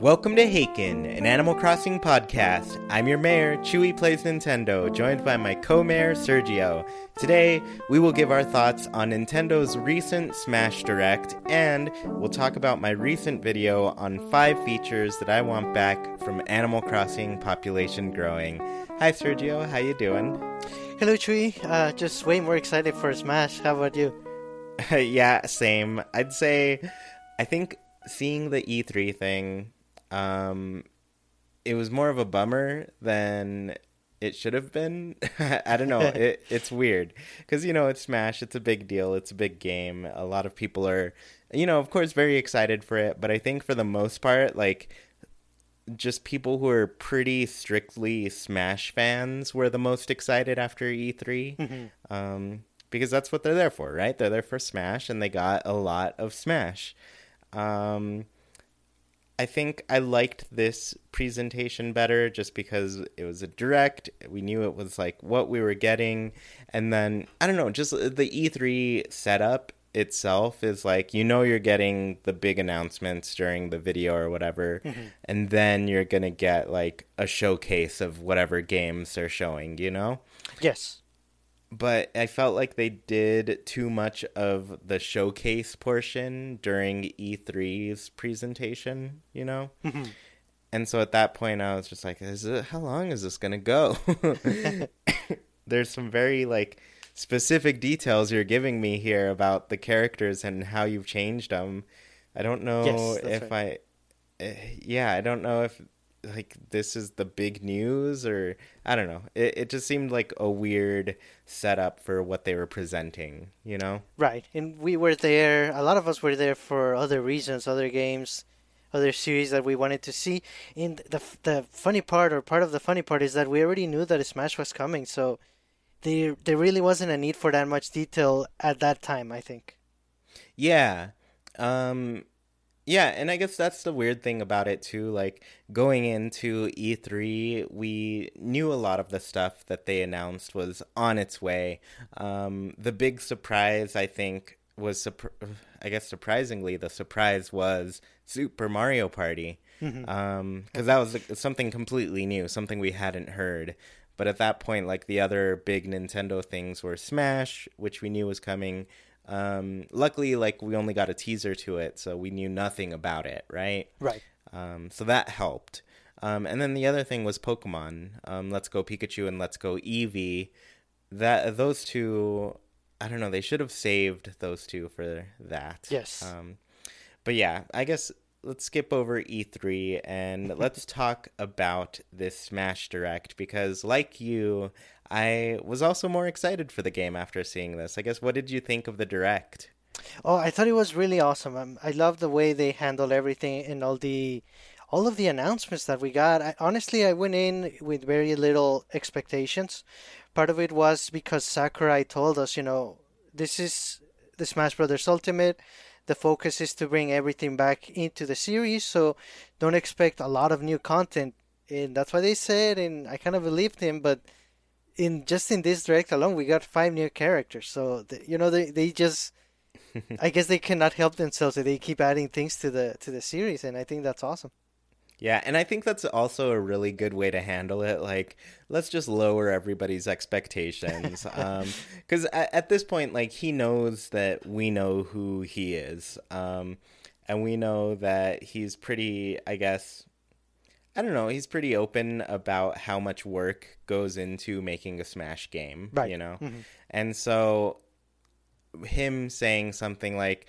Welcome to Haken, an Animal Crossing podcast. I'm your mayor, Chewy Plays Nintendo, joined by my co-mayor, Sergio. Today, we will give our thoughts on Nintendo's recent Smash Direct, and we'll talk about my recent video on five features that I want back from Animal Crossing population growing. Hi, Sergio. How you doing? Hello, Chewy. Uh, just way more excited for Smash. How about you? yeah, same. I'd say, I think seeing the E3 thing um, it was more of a bummer than it should have been. I don't know. it, it's weird because you know it's Smash. It's a big deal. It's a big game. A lot of people are, you know, of course, very excited for it. But I think for the most part, like just people who are pretty strictly Smash fans were the most excited after E3. Mm-hmm. Um, because that's what they're there for, right? They're there for Smash, and they got a lot of Smash. Um, I think I liked this presentation better just because it was a direct. We knew it was like what we were getting. And then, I don't know, just the E3 setup itself is like you know you're getting the big announcements during the video or whatever mm-hmm. and then you're going to get like a showcase of whatever games they're showing, you know? Yes but I felt like they did too much of the showcase portion during E3's presentation, you know? And so at that point I was just like, is it, how long is this going to go? There's some very like specific details you're giving me here about the characters and how you've changed them. I don't know yes, if right. I uh, yeah, I don't know if like this is the big news or I don't know. It it just seemed like a weird setup for what they were presenting, you know? Right. And we were there a lot of us were there for other reasons, other games, other series that we wanted to see. And the the funny part or part of the funny part is that we already knew that a Smash was coming, so there there really wasn't a need for that much detail at that time, I think. Yeah. Um yeah, and I guess that's the weird thing about it too. Like going into E3, we knew a lot of the stuff that they announced was on its way. Um, the big surprise, I think, was I guess surprisingly, the surprise was Super Mario Party, because mm-hmm. um, that was something completely new, something we hadn't heard. But at that point, like the other big Nintendo things were Smash, which we knew was coming. Um, luckily, like we only got a teaser to it, so we knew nothing about it, right? Right. Um, so that helped. Um, and then the other thing was Pokemon. Um, Let's Go Pikachu and Let's Go Eevee. That those two, I don't know. They should have saved those two for that. Yes. Um, but yeah, I guess let's skip over E3 and let's talk about this Smash Direct because, like you, I was also more excited for the game after seeing this. I guess what did you think of the direct? Oh, I thought it was really awesome. Um, I love the way they handled everything and all the all of the announcements that we got. I, honestly, I went in with very little expectations. Part of it was because Sakurai told us, you know, this is the Smash Brothers Ultimate. The focus is to bring everything back into the series, so don't expect a lot of new content. And that's what they said, and I kind of believed him, but in just in this direct alone, we got five new characters. So the, you know they they just, I guess they cannot help themselves. So they keep adding things to the to the series, and I think that's awesome. Yeah, and I think that's also a really good way to handle it. Like, let's just lower everybody's expectations, because um, at, at, this point, like he knows that we know who he is, um, and we know that he's pretty, I guess, I don't know. He's pretty open about how much work goes into making a Smash game, right. you know? Mm-hmm. And so him saying something like,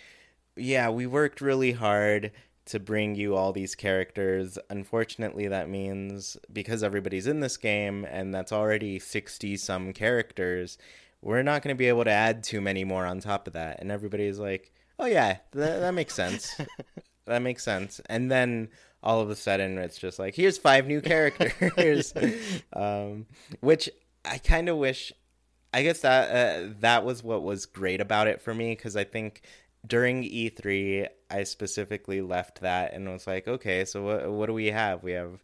Yeah, we worked really hard to bring you all these characters. Unfortunately, that means because everybody's in this game and that's already 60 some characters, we're not going to be able to add too many more on top of that. And everybody's like, Oh, yeah, that, that makes sense. that makes sense. And then all of a sudden it's just like here's five new characters, um, which I kind of wish. I guess that uh, that was what was great about it for me because I think during E3 I specifically left that and was like, okay, so what what do we have? We have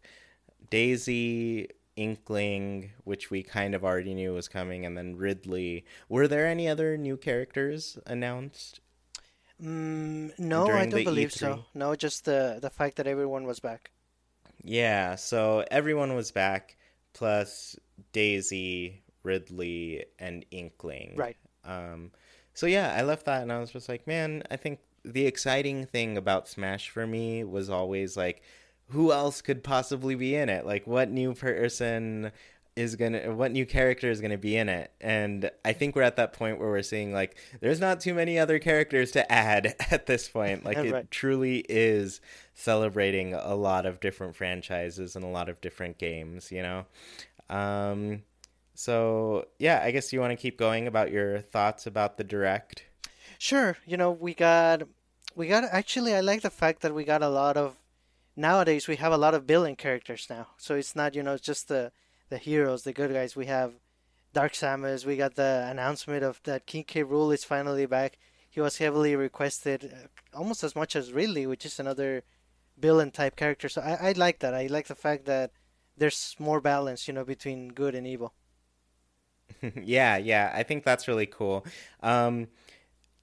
Daisy, Inkling, which we kind of already knew was coming, and then Ridley. Were there any other new characters announced? Mm, no, I don't believe E3? so. No, just the the fact that everyone was back. Yeah, so everyone was back, plus Daisy, Ridley, and Inkling. Right. Um, so yeah, I left that and I was just like, man, I think the exciting thing about Smash for me was always like who else could possibly be in it? Like, what new person is gonna, what new character is gonna be in it? And I think we're at that point where we're seeing like, there's not too many other characters to add at this point. Like, it truly is celebrating a lot of different franchises and a lot of different games. You know. Um, so yeah, I guess you want to keep going about your thoughts about the direct. Sure. You know, we got we got actually I like the fact that we got a lot of nowadays we have a lot of villain characters now. So it's not you know just the the heroes, the good guys. We have Dark Samus. We got the announcement of that King K. Rool is finally back. He was heavily requested, uh, almost as much as Ridley, which is another villain type character. So I, I like that. I like the fact that there's more balance, you know, between good and evil. yeah, yeah, I think that's really cool. Um,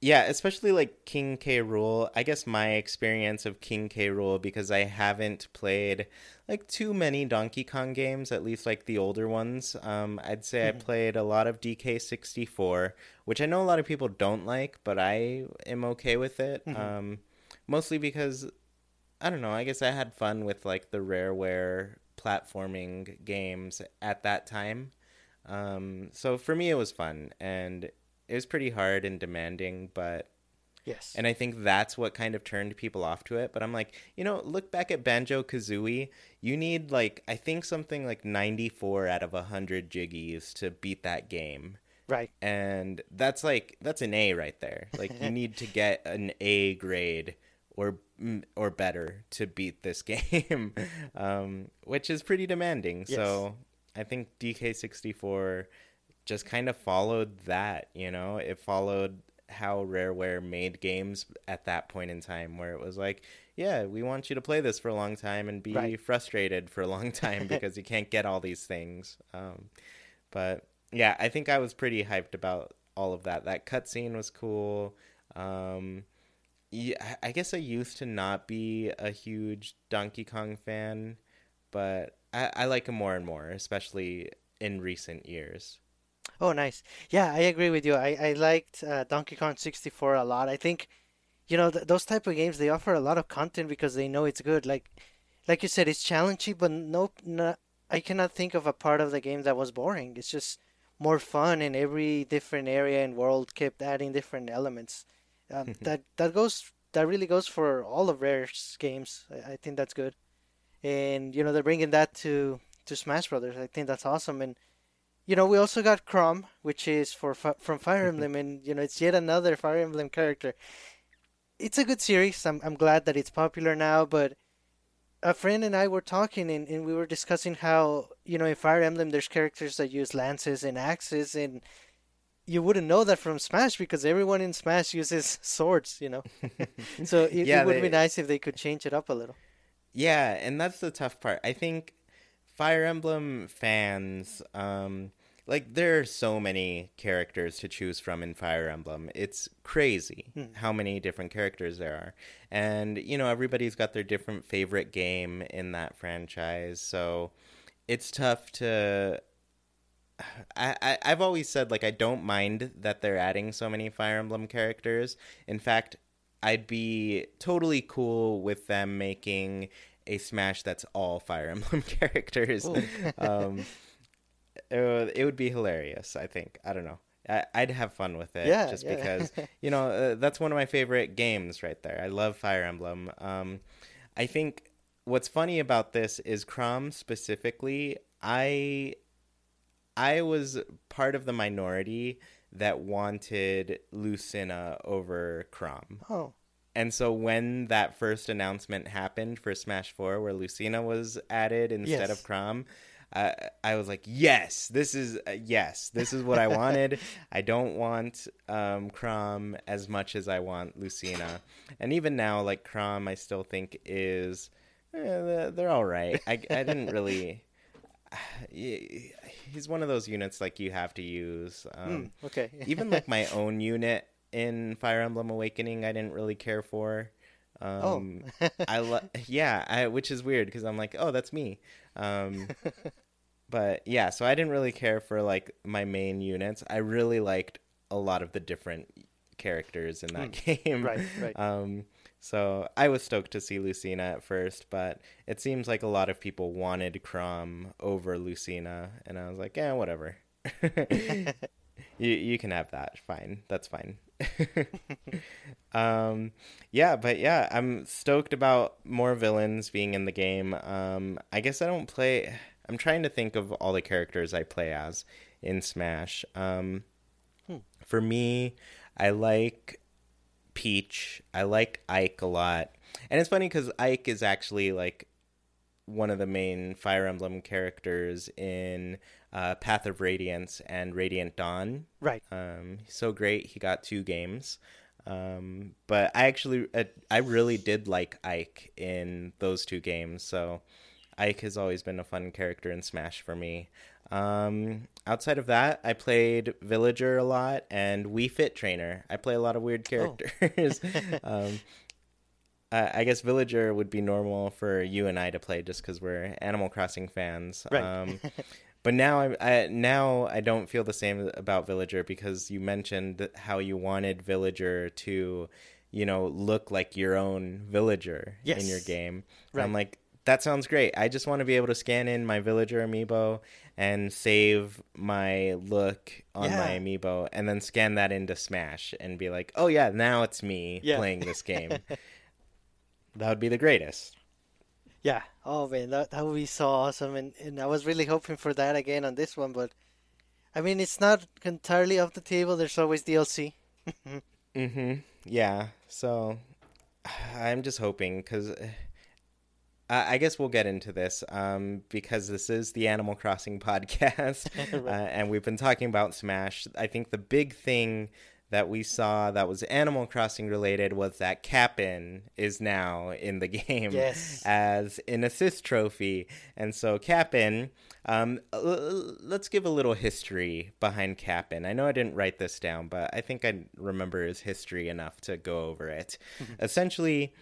yeah, especially like King K. Rool. I guess my experience of King K. Rool because I haven't played like too many Donkey Kong games, at least like the older ones. Um, I'd say mm-hmm. I played a lot of DK64, which I know a lot of people don't like, but I am okay with it. Mm-hmm. Um, mostly because I don't know. I guess I had fun with like the Rareware platforming games at that time. Um, so for me, it was fun, and it was pretty hard and demanding, but yes. And I think that's what kind of turned people off to it. But I'm like, you know, look back at Banjo Kazooie. You need like I think something like 94 out of 100 jiggies to beat that game. Right. And that's like that's an A right there. Like you need to get an A grade or mm, or better to beat this game, um, which is pretty demanding. Yes. So I think DK64 just kind of followed that, you know? It followed how Rareware made games at that point in time where it was like, yeah, we want you to play this for a long time and be right. frustrated for a long time because you can't get all these things. Um, but yeah, I think I was pretty hyped about all of that. That cutscene was cool. Um, yeah, I guess I used to not be a huge Donkey Kong fan, but I, I like him more and more, especially in recent years. Oh, nice. Yeah, I agree with you. I, I liked uh, Donkey Kong 64 a lot. I think, you know, th- those type of games, they offer a lot of content because they know it's good. Like, like you said, it's challenging, but nope, not, I cannot think of a part of the game that was boring. It's just more fun, and every different area and world kept adding different elements. Um, that that goes that really goes for all of Rare's games. I, I think that's good, and you know they're bringing that to to Smash Brothers. I think that's awesome, and you know, we also got Chrom, which is for from Fire mm-hmm. Emblem, and you know, it's yet another Fire Emblem character. It's a good series. I'm I'm glad that it's popular now, but a friend and I were talking, and, and we were discussing how you know in Fire Emblem there's characters that use lances and axes, and you wouldn't know that from Smash because everyone in Smash uses swords, you know. so it, yeah, it would they... be nice if they could change it up a little. Yeah, and that's the tough part. I think Fire Emblem fans, um, like there are so many characters to choose from in Fire Emblem. It's crazy hmm. how many different characters there are. And you know, everybody's got their different favorite game in that franchise. So it's tough to I, I I've always said like I don't mind that they're adding so many Fire Emblem characters. In fact, I'd be totally cool with them making a Smash that's all Fire Emblem characters. um, it, it, would be hilarious. I think. I don't know. I, would have fun with it. Yeah, just yeah. because you know uh, that's one of my favorite games right there. I love Fire Emblem. Um, I think what's funny about this is Chrom specifically. I I was part of the minority that wanted Lucina over Chrom. Oh. And so when that first announcement happened for Smash Four, where Lucina was added instead Yes. of Chrom, uh, I was like, yes, this is uh, yes, this is what I wanted. I don't want um, Chrom as much as I want Lucina, and even now, like Chrom, I still think is eh, they're, all right. I I didn't really. He's one of those units like you have to use. Um, Okay. even like my own unit in Fire Emblem Awakening, I didn't really care for. Um, I lo- yeah, I, which is weird because I'm like, oh, that's me. Um, but yeah, so I didn't really care for like my main units. I really liked a lot of the different characters in that game. Right, right. Um, so I was stoked to see Lucina at first, but it seems like a lot of people wanted Chrom over Lucina, and I was like, yeah, whatever. you you can have that. Fine, that's fine. um, yeah, but yeah, I'm stoked about more villains being in the game. Um, I guess I don't play. I'm trying to think of all the characters I play as in Smash. Um, For me, I like Peach. I like Ike a lot, and it's funny because Ike is actually like one of the main Fire Emblem characters in uh, Path of Radiance and Radiant Dawn. Right. Um, so great. He got two games. Um, but I actually, uh, I really did like Ike in those two games. So Ike has always been a fun character in Smash for me. Um, outside of that, I played Villager a lot and Wii Fit Trainer. I play a lot of weird characters. um, I I guess Villager would be normal for you and I to play just because we're Animal Crossing fans. Right. Um, but now I, I now I don't feel the same about Villager because you mentioned how you wanted Villager to, you know, look like your own villager in your game. Right. I'm like, that sounds great. I just want to be able to scan in my villager amiibo and save my look on my amiibo and then scan that into Smash and be like, oh yeah, now it's me Yeah. playing this game. that would be the greatest. Yeah. Oh man, that that would be so awesome, and and I was really hoping for that again on this one, but I mean, it's not entirely off the table. There's always DLC. Mm-hmm. Yeah. So I'm just hoping because I I guess we'll get into this um, because this is the Animal Crossing podcast, uh, and we've been talking about Smash. I think the big thing that we saw that was Animal Crossing related was that Cap'n is now in the game Yes. as an assist trophy, and so Cap'n. Um, l- let's give a little history behind Cap'n. I know I didn't write this down, but I think I remember his history enough to go over it. Essentially,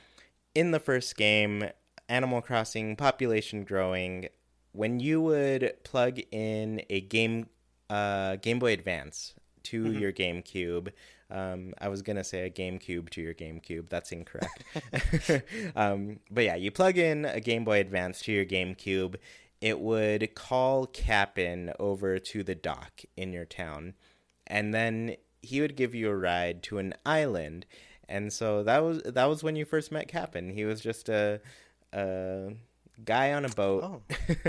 in the first game, Animal Crossing population growing, when you would plug in a game uh, Game Boy Advance to your GameCube, um, I was gonna say a GameCube to your GameCube. That's incorrect. um, but yeah, you plug in a Game Boy Advance to your GameCube. It would call Cap'n over to the dock in your town, and then he would give you a ride to an island. And so that was that was when you first met Cap'n. He was just a a guy on a boat,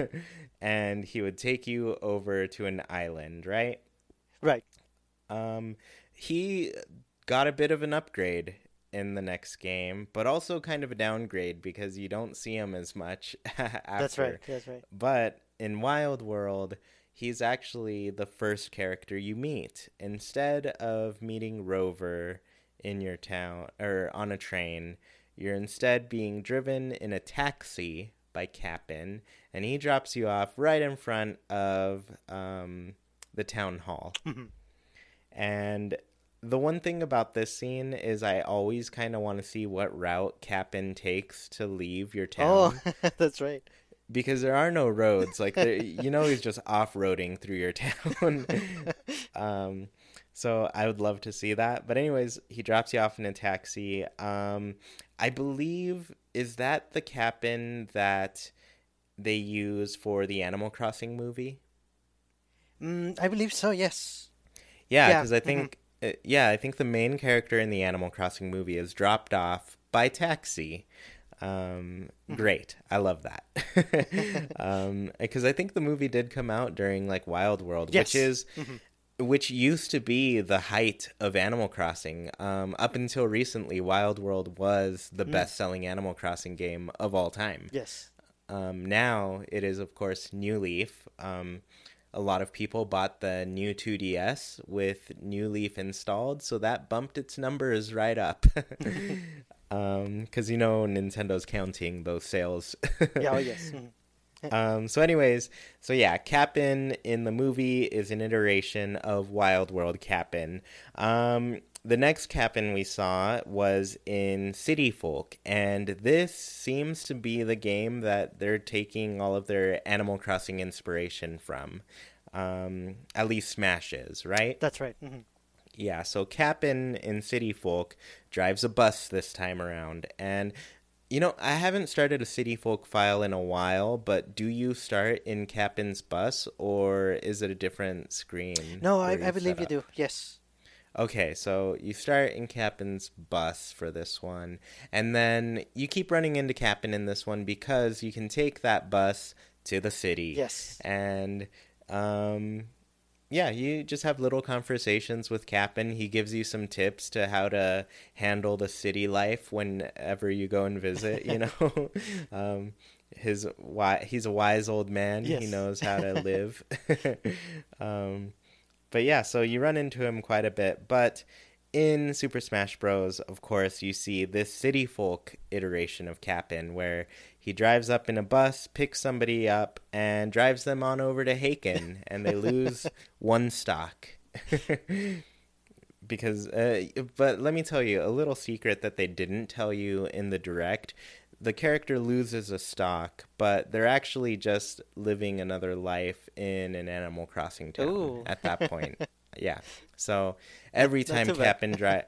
and he would take you over to an island, right? Right. Um, he got a bit of an upgrade in the next game, but also kind of a downgrade because you don't see him as much after. That's right. That's right. But in Wild World, he's actually the first character you meet. Instead of meeting Rover in your town or on a train, you're instead being driven in a taxi by Cap'n, and he drops you off right in front of um, the town hall. and the one thing about this scene is I always kind of want to see what route Cap'n takes to leave your town Oh, that's right. because there are no roads. Like you know, he's just off roading through your town. um, so I would love to see that. But anyways, he drops you off in a taxi. Um, I believe is that the Cap'n that they use for the Animal Crossing movie. Mm, I believe so. Yes. Yeah, Yeah, because I think uh, yeah, I think the main character in the Animal Crossing movie is dropped off by taxi. Um, great, I love that. um, because I think the movie did come out during like Wild World, Yes. which is which used to be the height of Animal Crossing. Um, up until recently, Wild World was the best-selling Animal Crossing game of all time. Yes. Um, now it is, of course, New Leaf. Um, a lot of people bought the new 2DS with New Leaf installed, so that bumped its numbers right up. Because you know Nintendo's counting those sales. Yeah. Oh yes. Mhm. Um, so, anyways, so yeah, Cap'n in the movie is an iteration of Wild World Cap'n. Um, the next Cap'n we saw was in City Folk, and this seems to be the game that they're taking all of their Animal Crossing inspiration from. Um, at least Smash is, right? That's right. hmm Yeah, so Cap'n in City Folk drives a bus this time around. And, you know, I haven't started a City Folk file in a while, but do you start in Cap'n's bus or is it a different screen? No, I, I believe you do. Yes. Okay, so you start in Cap'n's bus for this one, and then you keep running into Cap'n in this one because you can take that bus to the city. Yes. And um yeah, you just have little conversations with Cap'n. He gives you some tips to how to handle the city life whenever you go and visit, you know. um his why he's a wise old man. He knows how to live. um but yeah, so you run into him quite a bit. But in Super Smash Bros., of course, you see this city folk iteration of Cap'n where he drives up in a bus, picks somebody up, and drives them on over to Haken, and they lose one stock. because, uh, but let me tell you a little secret that they didn't tell you in the direct. The character loses a stock, but they're actually just living another life in an Animal Crossing town Ooh. at that point. yeah. So every time. Cap'n drive,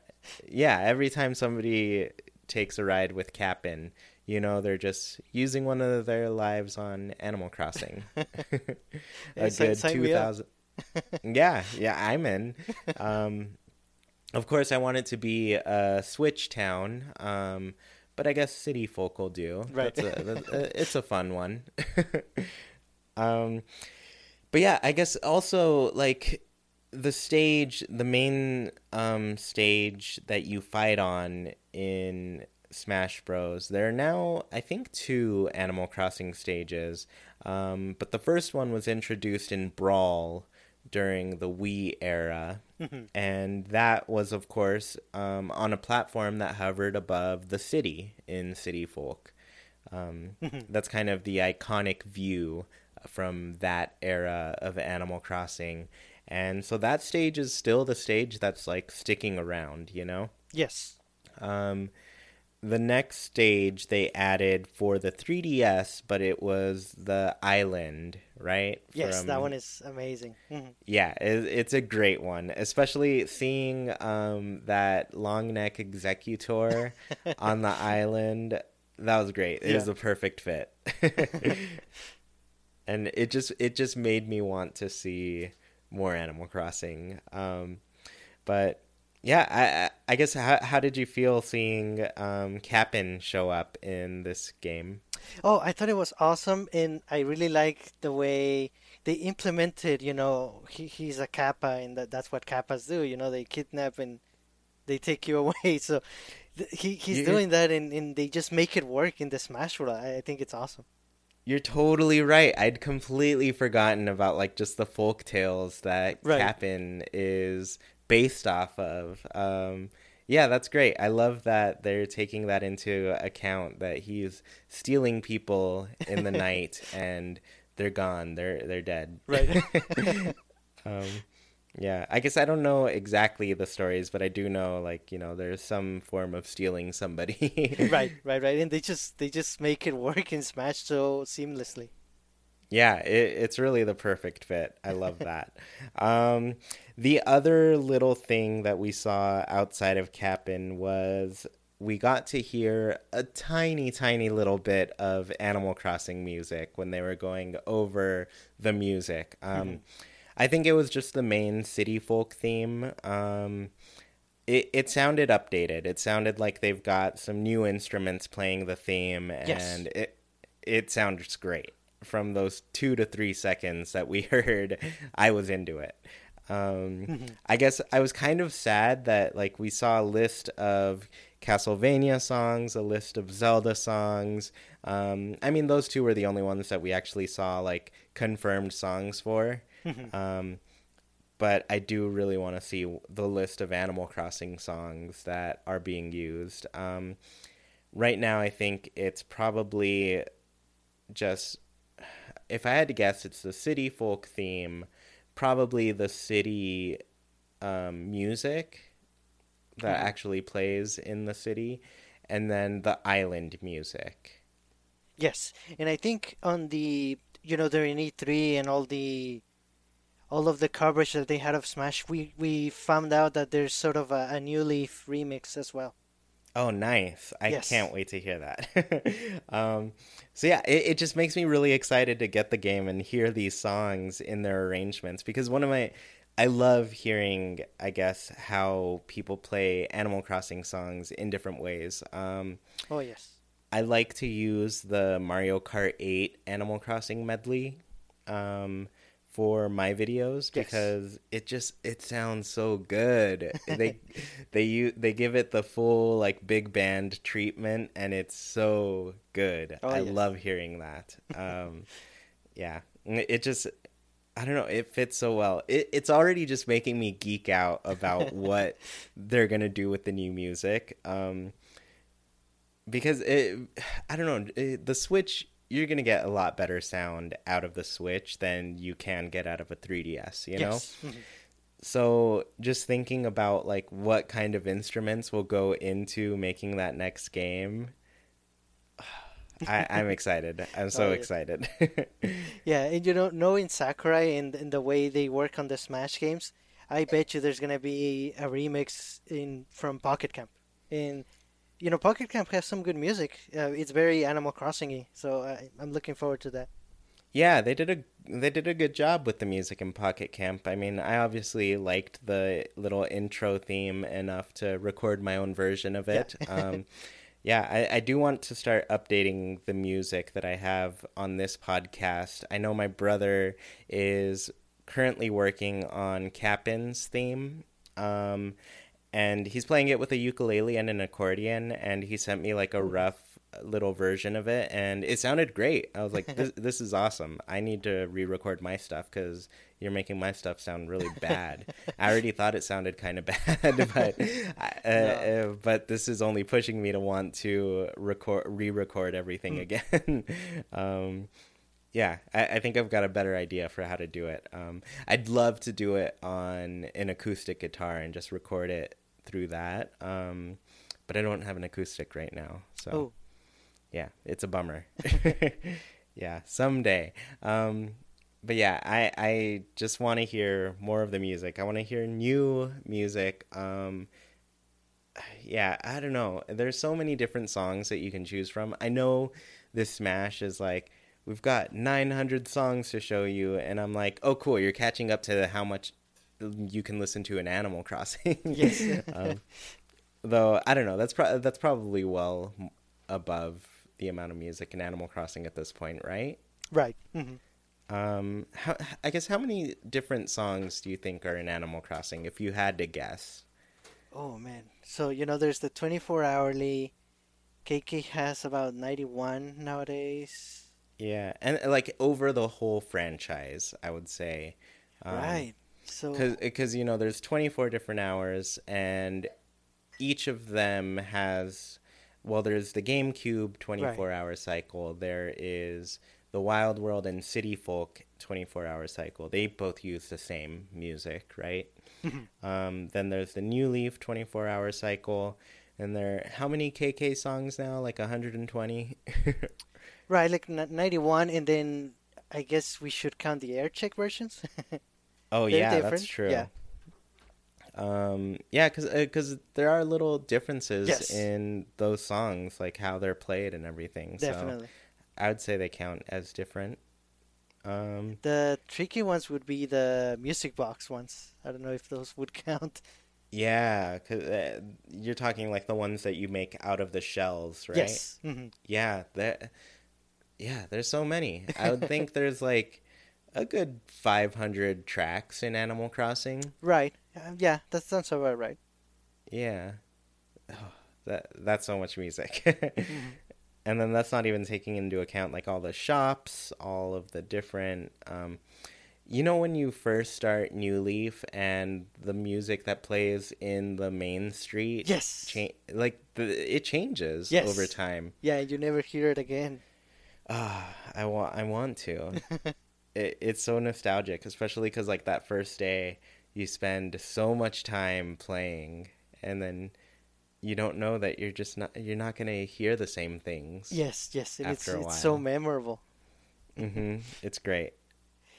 yeah, every time somebody takes a ride with Cap'n, you know they're just using one of their lives on Animal Crossing. a good two thousand. two me up. thousand. yeah, yeah, I'm in. Um, of course, I want it to be a Switch town, um, but I guess City Folk will do. Right. That's a, that- uh, it's a fun one. um, but yeah, I guess also like the stage, the main um, stage that you fight on in Smash Bros. There are now, I think, two Animal Crossing stages, um, but the first one was introduced in Brawl during the Wii era, and that was, of course, um, on a platform that hovered above the city in City Folk. Um, that's kind of the iconic view from that era of Animal Crossing. And so that stage is still the stage that's like sticking around, you know? Yes. Um, the next stage they added for the 3DS, but it was the island, right? Yes, that one is amazing. Mhm. yeah, it, it's a great one, especially seeing um, that long neck executor on the island. That was great. It was Yeah. the perfect fit, and it just it just made me want to see more Animal Crossing. Um, but yeah, I I I guess how how did you feel seeing um, Cap'n show up in this game? Oh, I thought it was awesome, and I really like the way they implemented. You know, he, he's a kappa, and that, that's what kappas do. You know, they kidnap and they take you away. So th- he he's You- doing that, and, and they just make it work in the Smash World. I, I think it's awesome. You're totally right. I'd completely forgotten about like just the folk tales that Right. Cap'n is based off of. Um, yeah, that's great. I love that they're taking that into account that he's stealing people in the night and they're gone. They're they're dead. Right. um, yeah, I guess I don't know exactly the stories, but I do know like you know there's some form of stealing somebody. right, right, right, and they just they just make it work in Smash so seamlessly. Yeah, it, it's really the perfect fit. I love that. um, the other little thing that we saw outside of Cap'n was we got to hear a tiny, tiny little bit of Animal Crossing music when they were going over the music. Um, I think it was just the main city folk theme. Um, it, it sounded updated. It sounded like they've got some new instruments playing the theme, and Yes. it it sounds great. From those two to three seconds that we heard, I was into it. Um, I guess I was kind of sad that like we saw a list of Castlevania songs, a list of Zelda songs. Um, I mean, those two were the only ones that we actually saw like confirmed songs for. um, but I do really want to see the list of Animal Crossing songs that are being used. Um, right now, I think it's probably just, if I had to guess, it's the city folk theme, probably the city um, music that Mhm. actually plays in the city, and then the island music. Yes, and I think on the you know during E3 and all the all of the coverage that they had of Smash, we we found out that there's sort of a, a New Leaf remix as well. Oh, nice. I Yes. can't wait to hear that. um, so, yeah, it, it just makes me really excited to get the game and hear these songs in their arrangements because one of my. I love hearing, I guess, how people play Animal Crossing songs in different ways. Um, Oh yes. I like to use the Mario Kart 8 Animal Crossing medley um, for my videos Yes. because it just it sounds so good. they they u- they give it the full like big band treatment and it's so good. Oh, I yes. love hearing that. Um, yeah, it just I don't know. It fits so well. It, it's already just making me geek out about what they're gonna do with the new music. Um, because it, I don't know. It, the Switch, you're gonna get a lot better sound out of the Switch than you can get out of a 3DS. You know. Mhm. So just thinking about like what kind of instruments will go into making that next game. I, I'm excited. I'm so Oh, yeah. excited. Yeah, and you know, knowing Sakurai and, and the way they work on the Smash games, I bet you there's gonna be a remix in from Pocket Camp. And you know, Pocket Camp has some good music. Uh, it's very Animal Crossing-y, so I, I'm looking forward to that. Yeah, they did a they did a good job with the music in Pocket Camp. I mean, I obviously liked the little intro theme enough to record my own version of it. Yeah. um, yeah, I, I do want to start updating the music that I have on this podcast. I know my brother is currently working on Cap'n's theme. Um, and he's playing it with a ukulele and an accordion and he sent me like a rough little version of it and it sounded great. I was like this, this is awesome. I need to re-record my stuff because you're making my stuff sound really bad. I already thought it sounded kind of bad but uh, uh, but this is only pushing me to want to record re-record everything again. Um yeah, I, I think I've got a better idea for how to do it. Um, I'd love to do it on an acoustic guitar and just record it through that. Um, but I don't have an acoustic right now, so Oh, yeah, it's a bummer. yeah, someday. Um, but yeah, I I just want to hear more of the music. I want to hear new music. Um, yeah, I don't know. There's so many different songs that you can choose from. I know this Smash is like we've got 900 songs to show you, and I'm like, oh, cool, you're catching up to how much you can listen to an Animal Crossing. Yes. um, though I don't know. That's pro- that's probably well above the amount of music in Animal Crossing at this point, right? right. hmm Um, how, I guess how many different songs do you think are in Animal Crossing, if you had to guess? Oh man. So you know, there's the 24 hourly. KK has about 91 nowadays. Yeah, and like over the whole franchise, I would say. Um, right. So because you know there's 24 different hours and each of them has well there's the gamecube 24 hour cycle. There is the wild world and city folk 24 hour cycle. They both use the same music right? Um, then there's the new leaf 24 hour cycle. And there how many kk songs now? Like 120 right, like 91, and then I guess we should count the air check versions. oh They're yeah that's true yeah. um yeah because because there are little differences Yes. in those songs like how they're played and everything so Definitely. i would say they count as different um The tricky ones would be the music box ones. I don't know if those would count. yeah 'cause, uh, you're talking like the ones that you make out of the shells right Yes. hmm yeah there yeah there's so many i would think there's like a good 500 tracks in Animal Crossing. Right. Yeah, that sounds about right. Yeah. Oh, that that's so much music. mm-hmm. And then that's not even taking into account like all the shops, all of the different um, you know when you first start New Leaf and the music that plays in the main street yes cha- like the, it changes yes. over time yeah you never hear it again ah uh, i want i want to it, it's so nostalgic especially because like that first day you spend so much time playing and then you don't know that you're just not you're not gonna hear the same things yes yes it's, it's so memorable mm-hmm it's great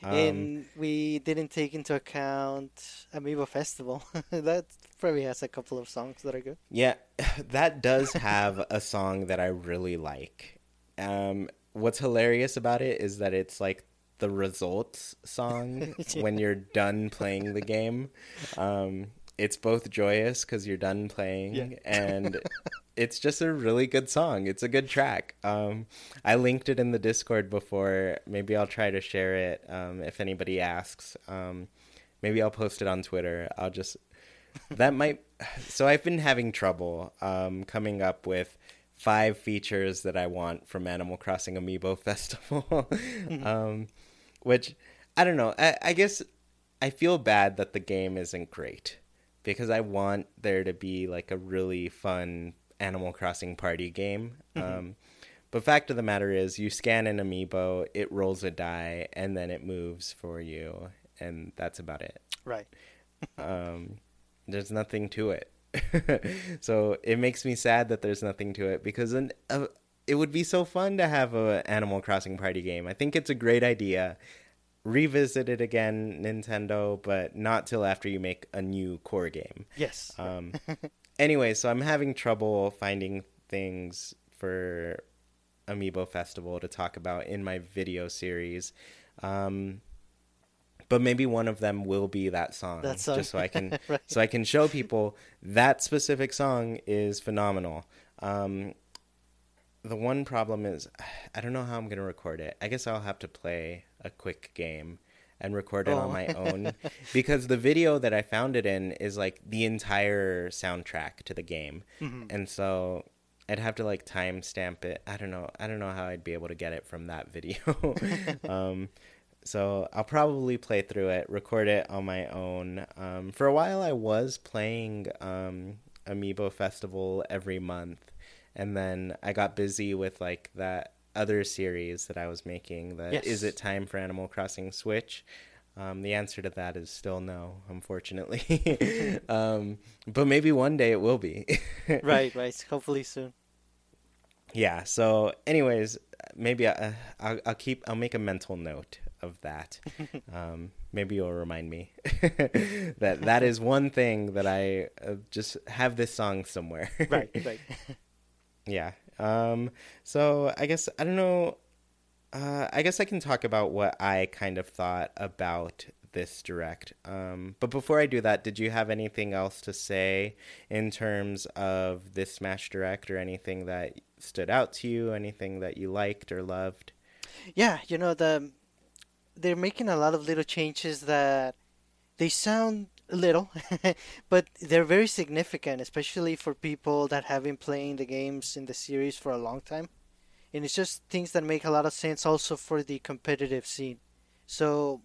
um, and we didn't take into account Amiibo Festival. that probably has a couple of songs that are good. Yeah, that does have a song that I really like. Um, what's hilarious about it is that it's like the results song yeah. when you're done playing the game. Um, it's both joyous because you're done playing yeah. and it's just a really good song. It's a good track. Um, I linked it in the Discord before. Maybe I'll try to share it um, if anybody asks. Um, maybe I'll post it on Twitter. I'll just that might. So I've been having trouble um, coming up with five features that I want from Animal Crossing Amiibo Festival, mm-hmm. um, which I don't know. I, I guess I feel bad that the game isn't great because I want there to be like a really fun Animal Crossing party game. Mm-hmm. Um, but fact of the matter is, you scan an amiibo, it rolls a die, and then it moves for you, and that's about it. Right. um, there's nothing to it. so it makes me sad that there's nothing to it because an, uh, it would be so fun to have a Animal Crossing party game. I think it's a great idea. Revisit it again, Nintendo, but not till after you make a new core game. Yes. Um, anyway, so I'm having trouble finding things for Amiibo Festival to talk about in my video series. Um, but maybe one of them will be that song, that song. just so I can right. so I can show people that specific song is phenomenal. Um, the one problem is I don't know how I'm going to record it. I guess I'll have to play a quick game and record it oh. on my own because the video that I found it in is like the entire soundtrack to the game. Mm-hmm. And so I'd have to like timestamp it. I don't know. I don't know how I'd be able to get it from that video. um, so I'll probably play through it, record it on my own. Um, for a while, I was playing um, Amiibo Festival every month, and then I got busy with like that other series that I was making. That yes. is it time for Animal Crossing Switch? Um, the answer to that is still no, unfortunately. um, but maybe one day it will be. right, right. Hopefully soon. Yeah. So, anyways, maybe I, will I'll keep. I'll make a mental note of that. Um, maybe you'll remind me that that is one thing that I uh, just have this song somewhere. right. Right. Yeah. Um, so I guess I don't know. Uh, I guess I can talk about what I kind of thought about this direct. Um, but before I do that, did you have anything else to say in terms of this Smash Direct or anything that stood out to you? Anything that you liked or loved? Yeah, you know the they're making a lot of little changes that they sound little, but they're very significant, especially for people that have been playing the games in the series for a long time. And it's just things that make a lot of sense also for the competitive scene. So,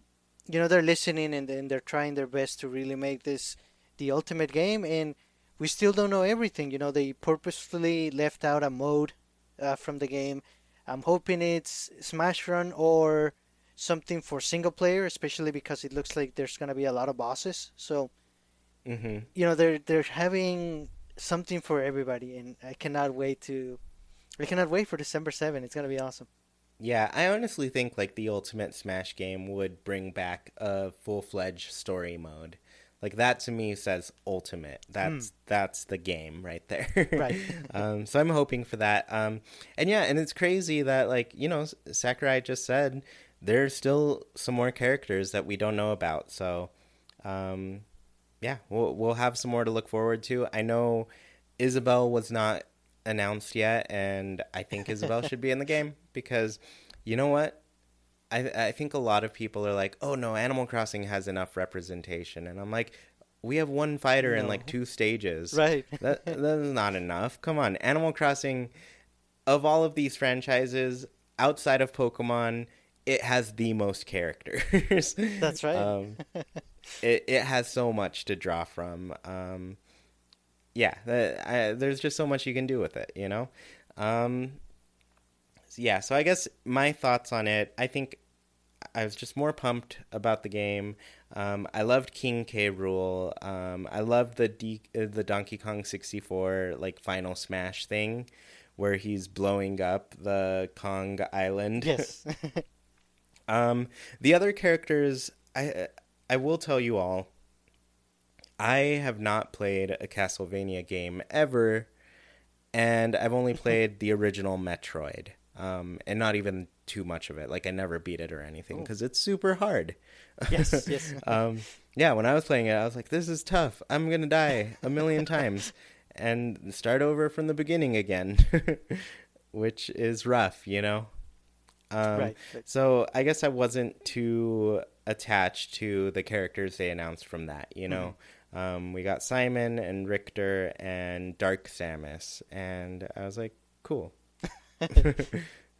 you know, they're listening and, and they're trying their best to really make this the ultimate game. And we still don't know everything. You know, they purposefully left out a mode uh, from the game. I'm hoping it's Smash Run or something for single player, especially because it looks like there's gonna be a lot of bosses. So, mm-hmm. you know, they're they're having something for everybody, and I cannot wait to, I cannot wait for December seven. It's gonna be awesome. Yeah, I honestly think like the Ultimate Smash game would bring back a full fledged story mode. Like that to me says ultimate. That's mm. that's the game right there. right. um, so I'm hoping for that. Um, and yeah, and it's crazy that like you know Sakurai just said there's still some more characters that we don't know about. So, um, yeah, we'll we'll have some more to look forward to. I know Isabelle was not announced yet, and I think Isabelle should be in the game because you know what? I I think a lot of people are like, "Oh no, Animal Crossing has enough representation," and I'm like, we have one fighter in like two stages. Right. that that's not enough. Come on, Animal Crossing. Of all of these franchises outside of Pokemon, it has the most characters. That's right. Um, it it has so much to draw from. Um, yeah, the, I, there's just so much you can do with it, you know. Um, yeah, so I guess my thoughts on it. I think I was just more pumped about the game. Um, I loved King K. Rool. Um, I loved the D- uh, the Donkey Kong 64 like final smash thing, where he's blowing up the Kong Island. yes. Um, the other characters, I I will tell you all, I have not played a Castlevania game ever, and I've only played the original Metroid, um, and not even too much of it. Like I never beat it or anything because it's super hard. yes. Yes. um, yeah, when I was playing it, I was like, "This is tough. I'm gonna die a million times, and start over from the beginning again," which is rough, you know. Um, Right. So I guess I wasn't too attached to the characters they announced from that. You know, Mm-hmm. um, we got Simon and Richter and Dark Samus, and I was like, "Cool,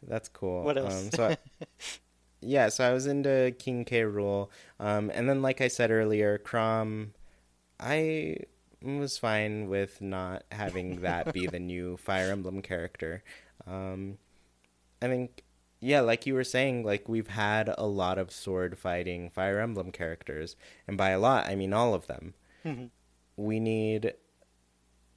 that's cool." What else? Um, so. I, yeah, so I was into King K. Rool, um, and then like I said earlier, Chrom, I was fine with not having that be the new Fire Emblem character. Um, I think, yeah, like you were saying, like we've had a lot of sword fighting Fire Emblem characters, and by a lot, I mean all of them. Mhm. We need.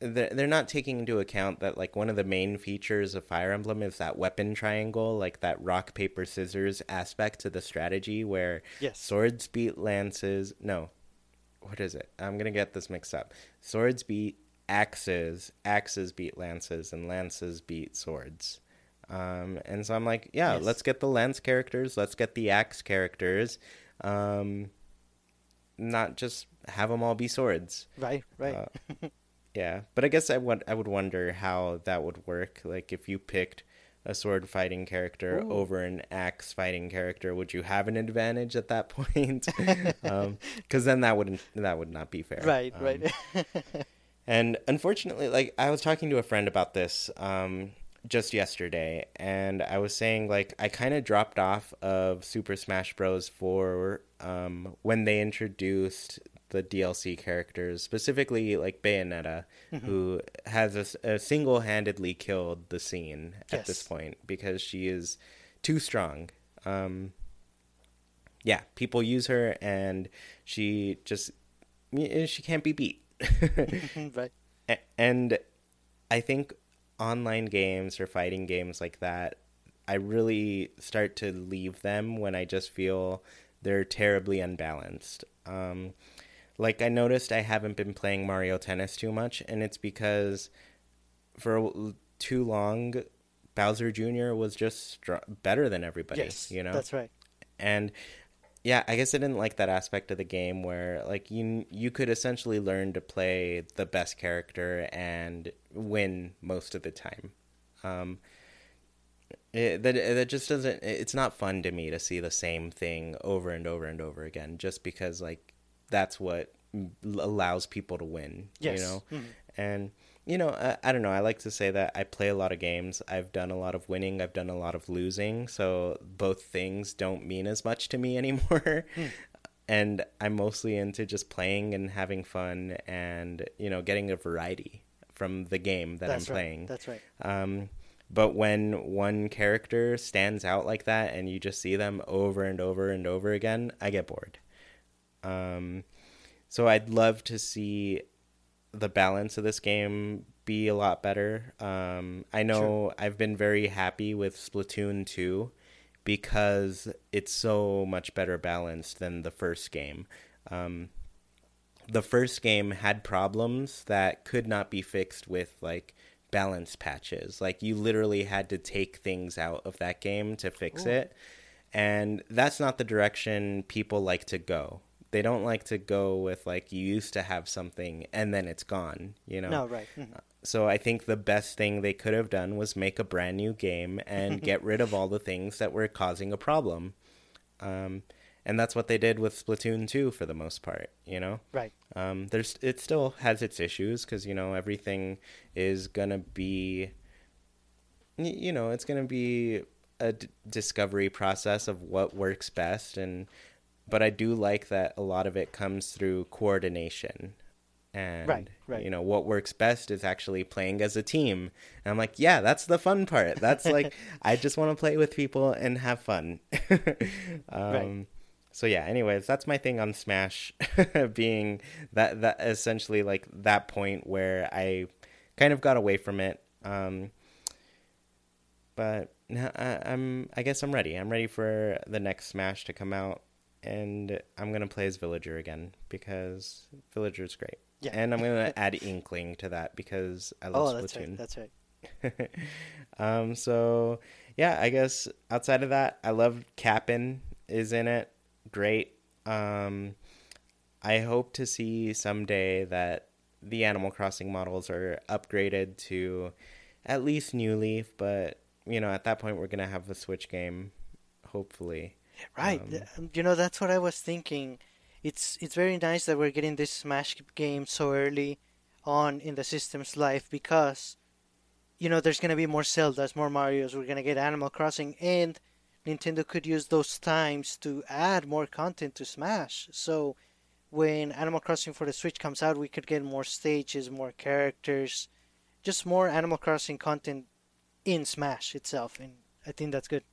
They're they're not taking into account that like one of the main features of Fire Emblem is that weapon triangle, like that rock paper scissors aspect to the strategy where Yes. swords beat lances. No, what is it? I'm gonna get this mixed up. Swords beat axes, axes beat lances, and lances beat swords. Um, and so I'm like, yeah, Yes. let's get the lance characters, let's get the axe characters, um, not just have them all be swords. Right. Right. Uh, yeah, but I guess I would I would wonder how that would work. Like if you picked a sword fighting character Ooh. over an axe fighting character, would you have an advantage at that point? Because then that wouldn't that would not be fair. right. Um, right. and unfortunately, like I was talking to a friend about this um, just yesterday, and I was saying like I kind of dropped off of Super Smash Bros. for um, when they introduced the DLC characters, specifically like Bayonetta, Mm-hmm. who has a a, single-handedly killed the scene at this point because she is too strong. Um, yeah, people use her, and she just she can't be beat. right. And I think online games or fighting games like that, I really start to leave them when I just feel they're terribly unbalanced. Um, like I noticed I haven't been playing Mario Tennis too much, and it's because for too long, Bowser Jr. was just str- better than everybody. Yes. you know, That's right. and yeah i guess i didn't like that aspect of the game where like you you could essentially learn to play the best character and win most of the time um it, that that just doesn't it's not fun to me to see the same thing over and over and over again just because like that's what allows people to win Yes. you know Mhm. and you know I, I don't know i like to say that i play a lot of games i've done a lot of winning i've done a lot of losing so both things don't mean as much to me anymore and i'm mostly into just playing and having fun and you know getting a variety from the game that That's i'm right. playing That's right. um, but when one character stands out like that and you just see them over and over and over again, I get bored. Um, so I'd love to see the balance of this game be a lot better. Um, I know I've been very happy with Splatoon 2 because it's so much better balanced than the first game. Um, the first game had problems that could not be fixed with like balance patches. Like you literally had to take things out of that game to fix it. And that's not the direction people like to go. They don't like to go with like you used to have something and then it's gone, you know. No, right. Mhm. So I think the best thing they could have done was make a brand new game and get rid of all the things that were causing a problem. Um, and that's what they did with Splatoon 2 for the most part, you know? Right. Um, there's it still has its issues because you know everything is gonna be, you know, it's gonna be a d- discovery process of what works best, and but I do like that a lot of it comes through coordination. And Right, right. you know what works best is actually playing as a team. And I'm like, yeah, that's the fun part. That's like I just want to play with people and have fun. um, so yeah anyways that's my thing on smash being that that essentially like that point where i kind of got away from it um but now I, i'm i guess i'm ready i'm ready for the next smash to come out and i'm gonna play as villager again because villager's great Yeah. and i'm gonna add inkling to that because i love Oh, love that's splatoon right. That's right. um, so yeah, I guess outside of that, I love Cap'n is in it. Great. Um, I hope to see someday that the Animal Crossing models are upgraded to at least New Leaf, but you know, at that point, we're gonna have a Switch game, hopefully. Right. Um, um, you know, that's what I was thinking. It's it's very nice that we're getting this Smash game so early on in the system's life because you know there's gonna be more Zeldas, more Mario's. We're gonna get Animal Crossing, and Nintendo could use those times to add more content to Smash. So when Animal Crossing for the Switch comes out, we could get more stages, more characters, just more Animal Crossing content in Smash itself, and I think that's good.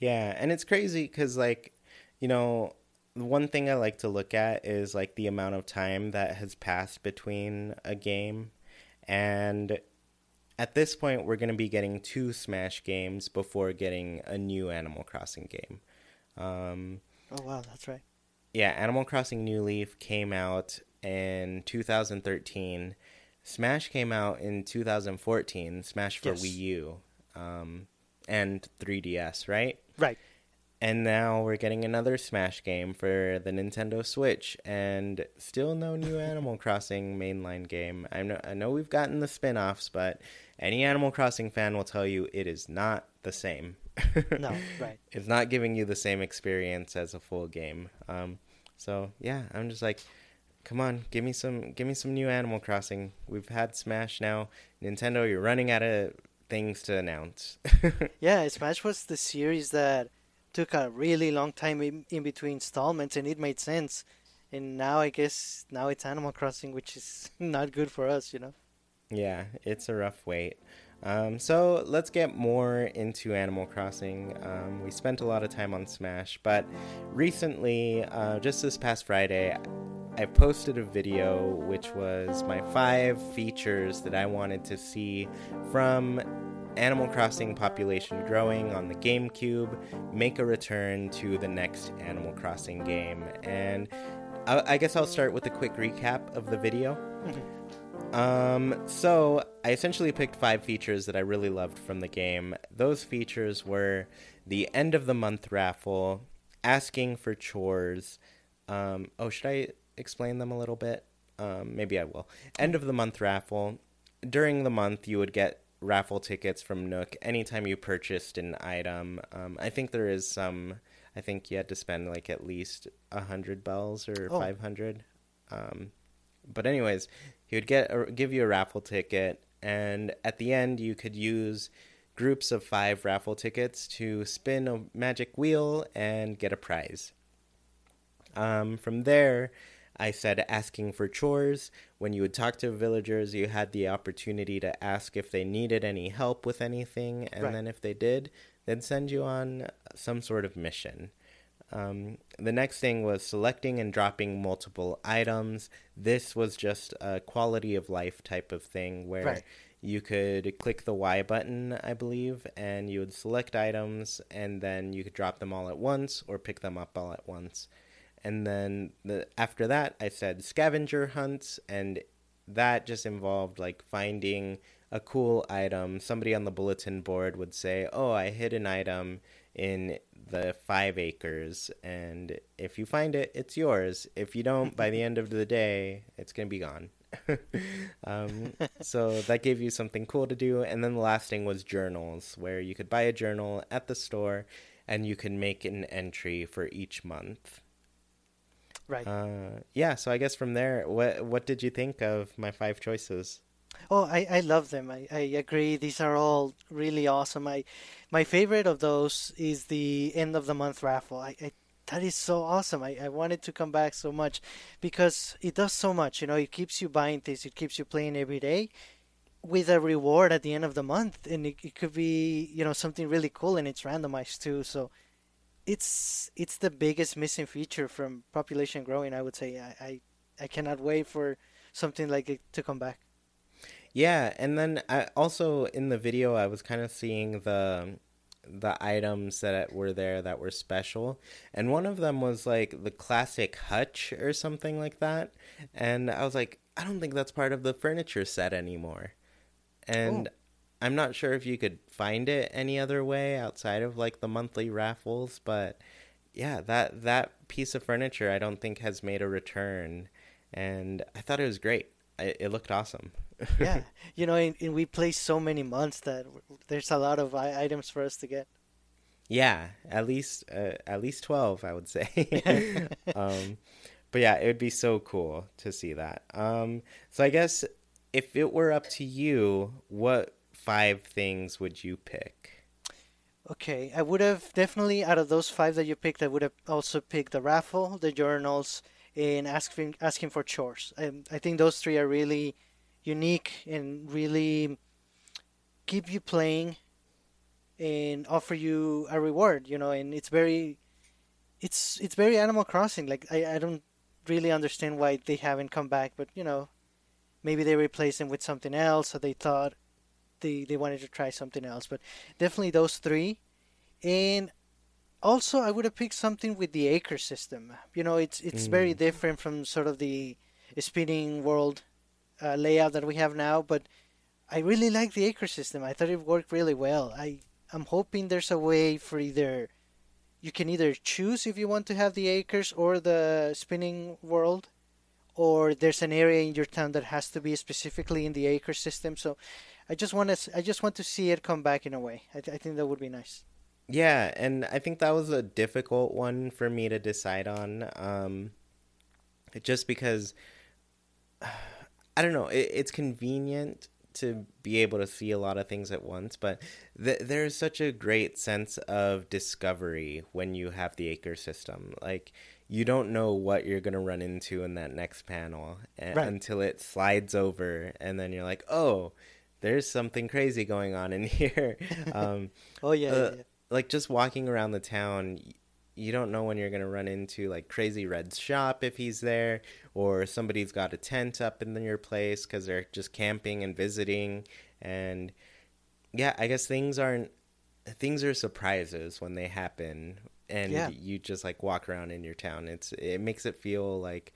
Yeah, and it's crazy because, like, you know, one thing I like to look at is like the amount of time that has passed between a game, and at this point, we're going to be getting two Smash games before getting a new Animal Crossing game. Um, Oh wow, that's right. yeah, Animal Crossing New Leaf came out in 2013. Smash came out in 2014. Smash for Yes. Wii U um, and 3DS, right? Right. And now we're getting another Smash game for the Nintendo Switch, and still no new Animal Crossing mainline game. I know, I know we've gotten the spin offs, but any Animal Crossing fan will tell you it is not the same. No, right. It's not giving you the same experience as a full game. Um, so yeah, I'm just like, come on, give me some, give me some new Animal Crossing. We've had Smash now. Nintendo, you're running out of things to announce. Yeah, Smash was the series that took a really long time in, in between installments, and it made sense. And now I guess now it's Animal Crossing, which is not good for us, you know. Yeah, it's a rough wait. Um, so let's get more into Animal Crossing. Um, we spent a lot of time on Smash, but recently, uh, just this past Friday, I posted a video which was my five features that I wanted to see from Animal Crossing population growing on the GameCube make a return to the next Animal Crossing game. And I, I guess I'll start with a quick recap of the video. Um, so I essentially picked five features that I really loved from the game. Those features were the end of the month raffle, asking for chores. Um, oh, should I explain them a little bit? Um, maybe I will. End of the month raffle. During the month, you would get raffle tickets from Nook anytime you purchased an item. Um, I think there is some. I think you had to spend like at least a hundred bells or Oh. five hundred. Um, but anyways, he would get or give you a raffle ticket, and at the end you could use groups of five raffle tickets to spin a magic wheel and get a prize. Um, from there, I said asking for chores. When you would talk to villagers, you had the opportunity to ask if they needed any help with anything, and Right. then if they did, they'd send you on some sort of mission. Um, the next thing was selecting and dropping multiple items. This was just a quality of life type of thing where Right. you could click the Y button, I believe, and you would select items, and then you could drop them all at once or pick them up all at once. And then the, after that, I said scavenger hunts, and that just involved like finding a cool item. Somebody on the bulletin board would say, "Oh, I hid an item in the five acres, and if you find it, it's yours. If you don't, by the end of the day, it's gonna be gone." um, so that gave you something cool to do. And then the last thing was journals, where you could buy a journal at the store, and you can make an entry for each month. Right. Uh, yeah, so I guess from there, what what did you think of my five choices? Oh, I, I love them. I, I agree. These are all really awesome. I my favorite of those is the end of the month raffle. I, I that is so awesome. I, I wanted to come back so much because it does so much. You know, it keeps you buying things, it keeps you playing every day with a reward at the end of the month. And it, it could be, you know, something really cool and it's randomized too. So it's it's the biggest missing feature from population growing, I would say. I, I, I cannot wait for something like it to come back. Yeah, and then I also in the video I was kind of seeing the the items that were there that were special, and one of them was like the classic hutch or something like that, and I was like, I don't think that's part of the furniture set anymore, and. Oh. I'm not sure if you could find it any other way outside of like the monthly raffles, but yeah, that that piece of furniture I don't think has made a return, and I thought it was great. It, it looked awesome yeah, you know, and, and, we play so many months that there's a lot of items for us to get. Yeah, at least uh, at least twelve, I would say. um, but yeah, it would be so cool to see that. Um, so I guess if it were up to you, what five things would you pick? Okay, I would have definitely out of those five that you picked, I would have also picked the raffle, the journals, and asking asking for chores. Um, I think those three are really unique and really keep you playing and offer you a reward you know and it's very it's it's very animal crossing like i, I don't really understand why they haven't come back but you know maybe they replaced them with something else or they thought they they wanted to try something else but definitely those three and also i would have picked something with the acre system you know it's it's mm. very different from sort of the spinning world uh, layout that we have now, but I really like the acre system. I thought it worked really well. I I'm hoping there's a way for either you can either choose if you want to have the acres or the spinning world, or there's an area in your town that has to be specifically in the acre system. So I just want to I just want to see it come back in a way. I, th- I think that would be nice. Yeah, and I think that was a difficult one for me to decide on, um, just because I don't know. It, it's convenient to be able to see a lot of things at once, but th- there's such a great sense of discovery when you have the acre system. Like you don't know what you're going to run into in that next panel a- right. until it slides over and then you're like, "Oh, there's something crazy going on in here." um, oh yeah, uh, yeah, yeah, Like just walking around the town, you don't know when you're going to run into like crazy red's shop if he's there or somebody's got a tent up in your place because they're just camping and visiting and yeah i guess things aren't things are surprises when they happen and yeah. you just like walk around in your town it's it makes it feel like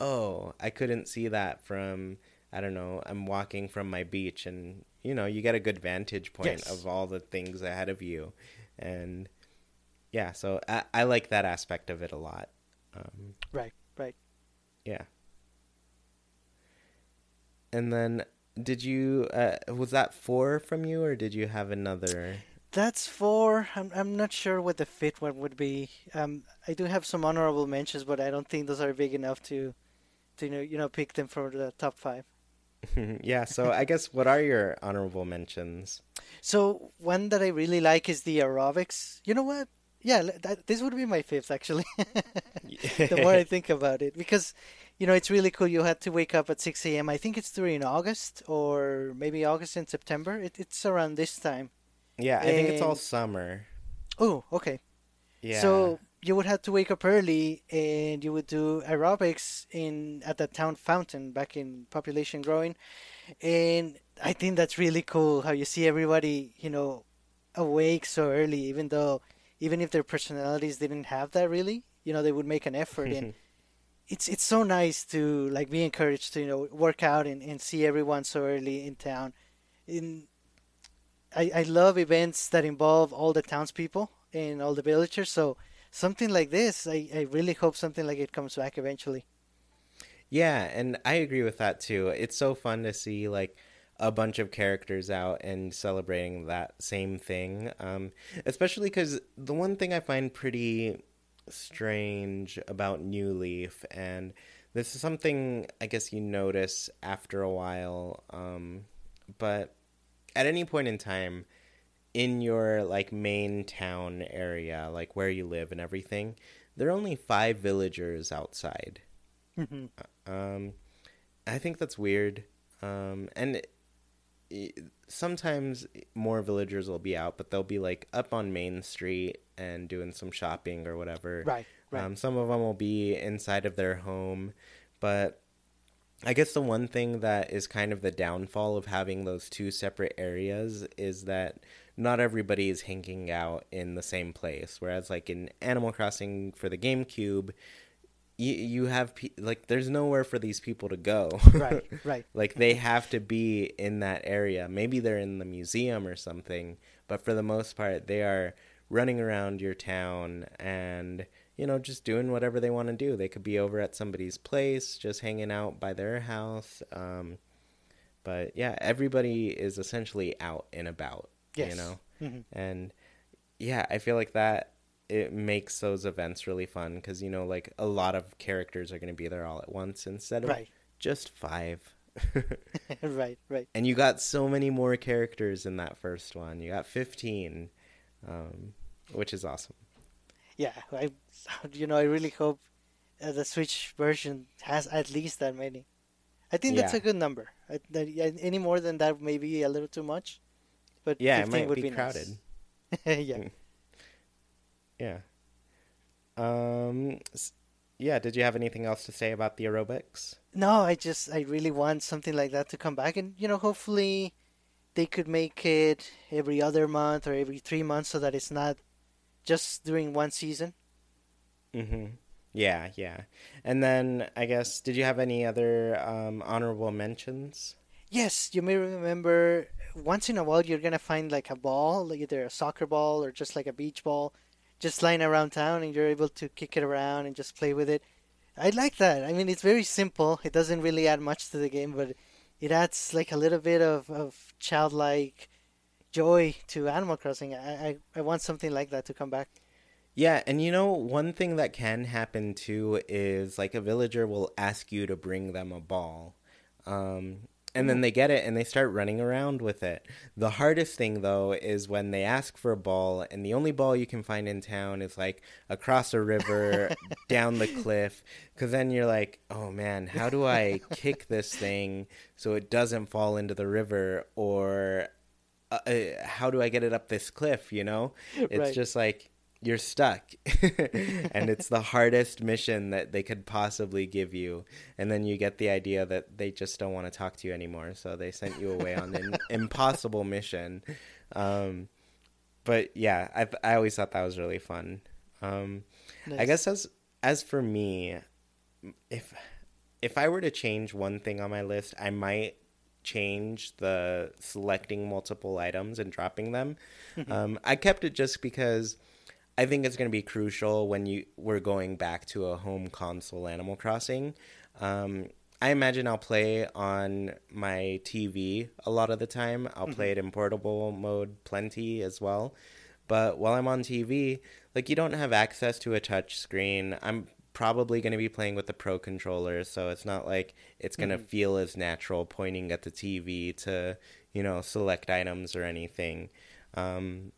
oh i couldn't see that from i don't know i'm walking from my beach and you know you get a good vantage point yes. of all the things ahead of you and yeah, so I, I like that aspect of it a lot. Um, right, right. Yeah. And then, did you? Uh, was that four from you, or did you have another? That's four. I'm I'm not sure what the fifth one would be. Um, I do have some honorable mentions, but I don't think those are big enough to, to you know, you know, pick them for the top five. yeah. So I guess what are your honorable mentions? So one that I really like is the aerobics. You know what? yeah, that, this would be my fifth actually. the more I think about it, because you know it's really cool. You had to wake up at six a.m. I think it's during August or maybe August and September. It, it's around this time. Yeah, I and... think it's all summer. Oh, okay. Yeah. So you would have to wake up early and you would do aerobics in at the town fountain back in population growing, and I think that's really cool how you see everybody you know awake so early, even though even if their personalities didn't have that really, you know, they would make an effort. And it's it's so nice to like be encouraged to, you know, work out and, and see everyone so early in town. In I, I love events that involve all the townspeople and all the villagers, so something like this, I, I really hope something like it comes back eventually. Yeah, and I agree with that too. It's so fun to see like a bunch of characters out and celebrating that same thing. Um, especially because the one thing I find pretty strange about New Leaf, and this is something I guess you notice after a while, um, but at any point in time in your like main town area, like where you live and everything, there are only five villagers outside. Mm-hmm. Um, I think that's weird. Um, and it, it, sometimes more villagers will be out, but they'll be like up on Main Street and doing some shopping or whatever. Right, right. Um, some of them will be inside of their home, but I guess the one thing that is kind of the downfall of having those two separate areas is that not everybody is hanging out in the same place. Whereas, like in Animal Crossing for the GameCube, you you have pe- like there's nowhere for these people to go. Right, right. like they have to be in that area. Maybe they're in the museum or something, but for the most part, they are running around your town and you know just doing whatever they want to do. They could be over at somebody's place, just hanging out by their house. Um, but yeah, everybody is essentially out and about. Yes. You know, Mhm. and yeah, I feel like that it makes those events really fun because you know like a lot of characters are going to be there all at once instead of Right. just five. right, right. and you got so many more characters in that first one. You got 15, um, which is awesome. Yeah, I, you know, I really hope uh, the Switch version has at least that many. I think that's a good number. I, that, any more than that may be a little too much. But Yeah, it might would be be, crowded. Nice. yeah. Yeah. Um. Yeah. Did you have anything else to say about the aerobics? No, I just I really want something like that to come back, and you know, hopefully they could make it every other month or every three months, so that it's not just during one season. Mm-hmm. Yeah. Yeah. And then I guess did you have any other um, honorable mentions? Yes, you may remember once in a while you're gonna find like a ball, like either a soccer ball or just like a beach ball, just lying around town, and you're able to kick it around and just play with it. I like that. I mean, it's very simple. It doesn't really add much to the game, but it adds like a little bit of, of childlike joy to Animal Crossing. I, I I want something like that to come back. Yeah, and you know, one thing that can happen too is like a villager will ask you to bring them a ball. Um, and then they get it and they start running around with it. The hardest thing though is when they ask for a ball and the only ball you can find in town is like across a river, down the cliff. Because then you're like, oh man, how do I kick this thing so it doesn't fall into the river? Or uh, uh, how do I get it up this cliff? You know, it's Right. just like you're stuck. And it's the hardest mission that they could possibly give you. And then you get the idea that they just don't want to talk to you anymore so they sent you away on an impossible mission. Um, but yeah I, I always thought that was really fun. Um, i guess as as for me if if i were to change one thing on my list i might change the selecting multiple items and dropping them. Um, i kept it just because I think it's going to be crucial when you we're going back to a home console Animal Crossing. Um, I imagine I'll play on my TV a lot of the time. I'll play it in portable mode plenty as well. But while I'm on TV, like you don't have access to a touch screen. I'm probably going to be playing with the pro controller, so it's not like it's going to feel as natural pointing at the TV to, you know, select items or anything. Um,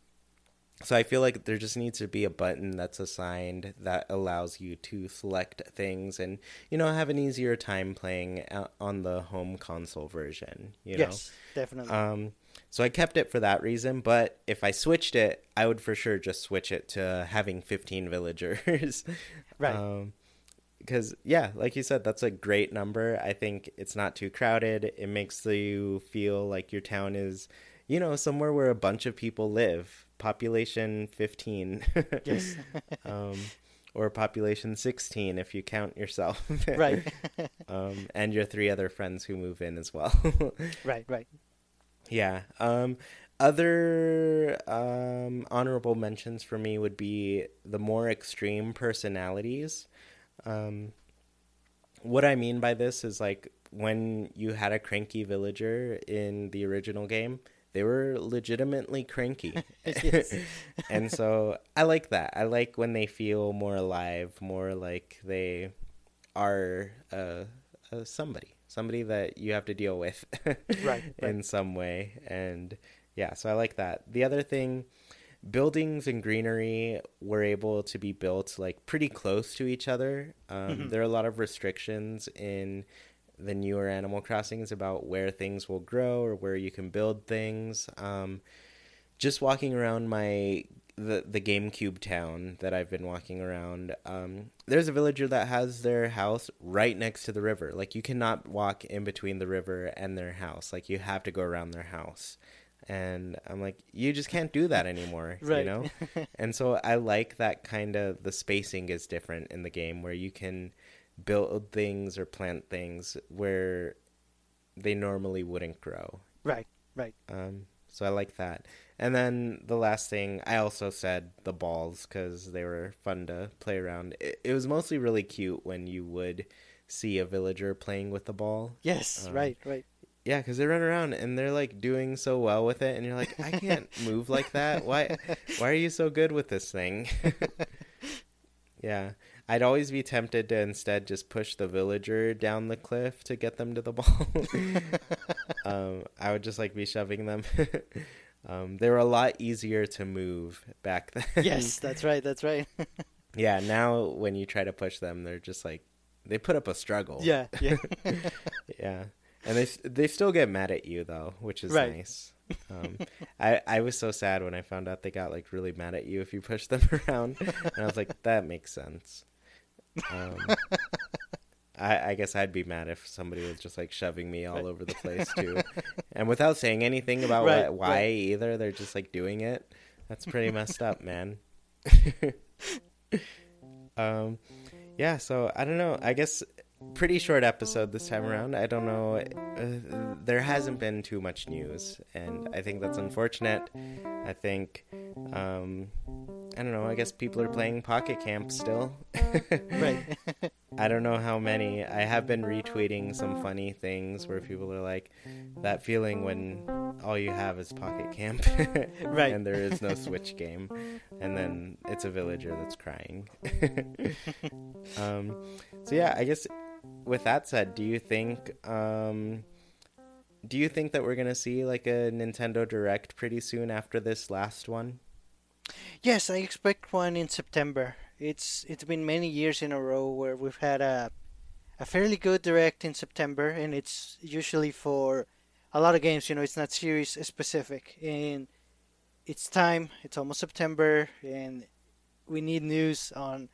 so I feel like there just needs to be a button that's assigned that allows you to select things and you know have an easier time playing on the home console version. You know. yes, definitely. Um, so I kept it for that reason, but if I switched it, I would for sure just switch it to having 15 villagers. Right. Um, because yeah, like you said, that's a great number. I think it's not too crowded. It makes you feel like your town is, you know, somewhere where a bunch of people live. Population 15. yes. um, or population 16 if you count yourself. right. um, and your three other friends who move in as well. right. Right. Yeah. Um, other um, honorable mentions for me would be the more extreme personalities. Um, what I mean by this is like when you had a cranky villager in the original game, they were legitimately cranky. and so I like that. I like when they feel more alive, more like they are uh, uh, somebody, somebody that you have to deal with right, in some way. And yeah, so I like that. The other thing, buildings and greenery were able to be built like pretty close to each other. Um, Mm-hmm. There are a lot of restrictions in the newer Animal Crossings about where things will grow or where you can build things. Um, just walking around my the the GameCube town that I've been walking around, um, there's a villager that has their house right next to the river. Like you cannot walk in between the river and their house. Like you have to go around their house. And I'm like, you just can't do that anymore, you know. and so I like that kind of the spacing is different in the game where you can build things or plant things where they normally wouldn't grow. Right, right. Um, so I like that. And then the last thing, I also said the balls because they were fun to play around. It, it was mostly really cute when you would see a villager playing with the ball. Yes, Um, right, right. Yeah, because they run around and they're like doing so well with it, and you're like, I can't move like that. Why? Why are you so good with this thing? yeah, I'd always be tempted to instead just push the villager down the cliff to get them to the ball. um, I would just like be shoving them. um, they were a lot easier to move back then. Yes, that's right, that's right. yeah. Now when you try to push them, they're just like they put up a struggle. yeah, yeah. Yeah, and they they still get mad at you though, which is Right. nice. Um, I I was so sad when I found out they got like really mad at you if you push them around, and I was like, that makes sense. Um, I I guess I'd be mad if somebody was just like shoving me all Right. over the place too, and without saying anything about Right, what, why right. either. They're just like doing it. That's pretty messed up, man. um, yeah. So I don't know. I guess pretty short episode this time around. I don't know. Uh, there hasn't been too much news, and I think that's unfortunate. I think, um, I don't know. I guess people are playing Pocket Camp still. right. I don't know how many. I have been retweeting some funny things where people are like, that feeling when all you have is Pocket Camp, Right. and there is no Switch game, and then it's a villager that's crying. um, so yeah, I guess with that said, do you think um, do you think that we're gonna see like a Nintendo Direct pretty soon after this last one? Yes, I expect one in September. It's it's been many years in a row where we've had a a fairly good direct in September, and it's usually for a lot of games. You know, it's not series specific, and it's time. It's almost September, and we need news on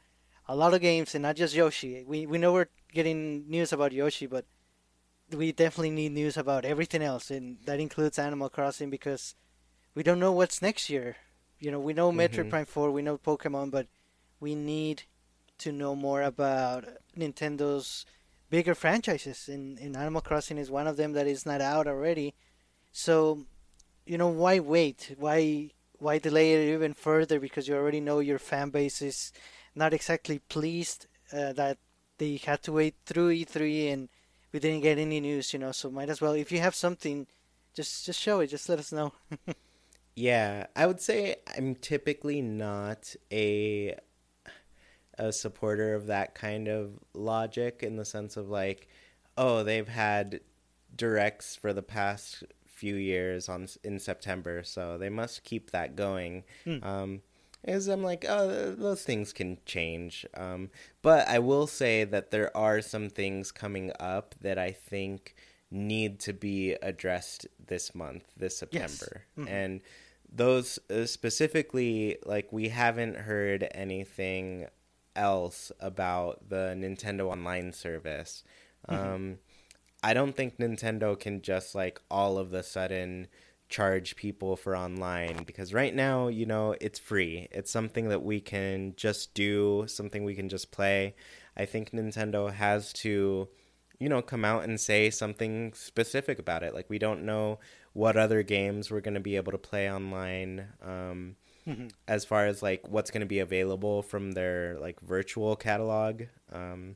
a lot of games, and not just Yoshi. We we know we're getting news about Yoshi, but we definitely need news about everything else, and that includes Animal Crossing because we don't know what's next year. You know, we know Metroid Mhm. Prime 4, we know Pokemon, but we need to know more about Nintendo's bigger franchises, and, and Animal Crossing is one of them that is not out already. So, you know, why wait? Why why delay it even further? Because you already know your fan base is not exactly pleased uh, that they had to wait through E3 and we didn't get any news. You know, so might as well. If you have something, just just show it. Just let us know. Yeah, I would say I'm typically not a a supporter of that kind of logic in the sense of like, oh, they've had directs for the past few years on in September, so they must keep that going. Hmm. Um, is I'm like, oh, those things can change. Um, but I will say that there are some things coming up that I think need to be addressed this month, this September, Mhm. and those uh, specifically, like we haven't heard anything else about the Nintendo Online service. Um, I don't think Nintendo can just like all of the sudden charge people for online because right now, you know, it's free. It's something that we can just do, something we can just play. I think Nintendo has to, you know, come out and say something specific about it. Like we don't know what other games we're going to be able to play online. Um, Mhm. as far as like what's going to be available from their like virtual catalog um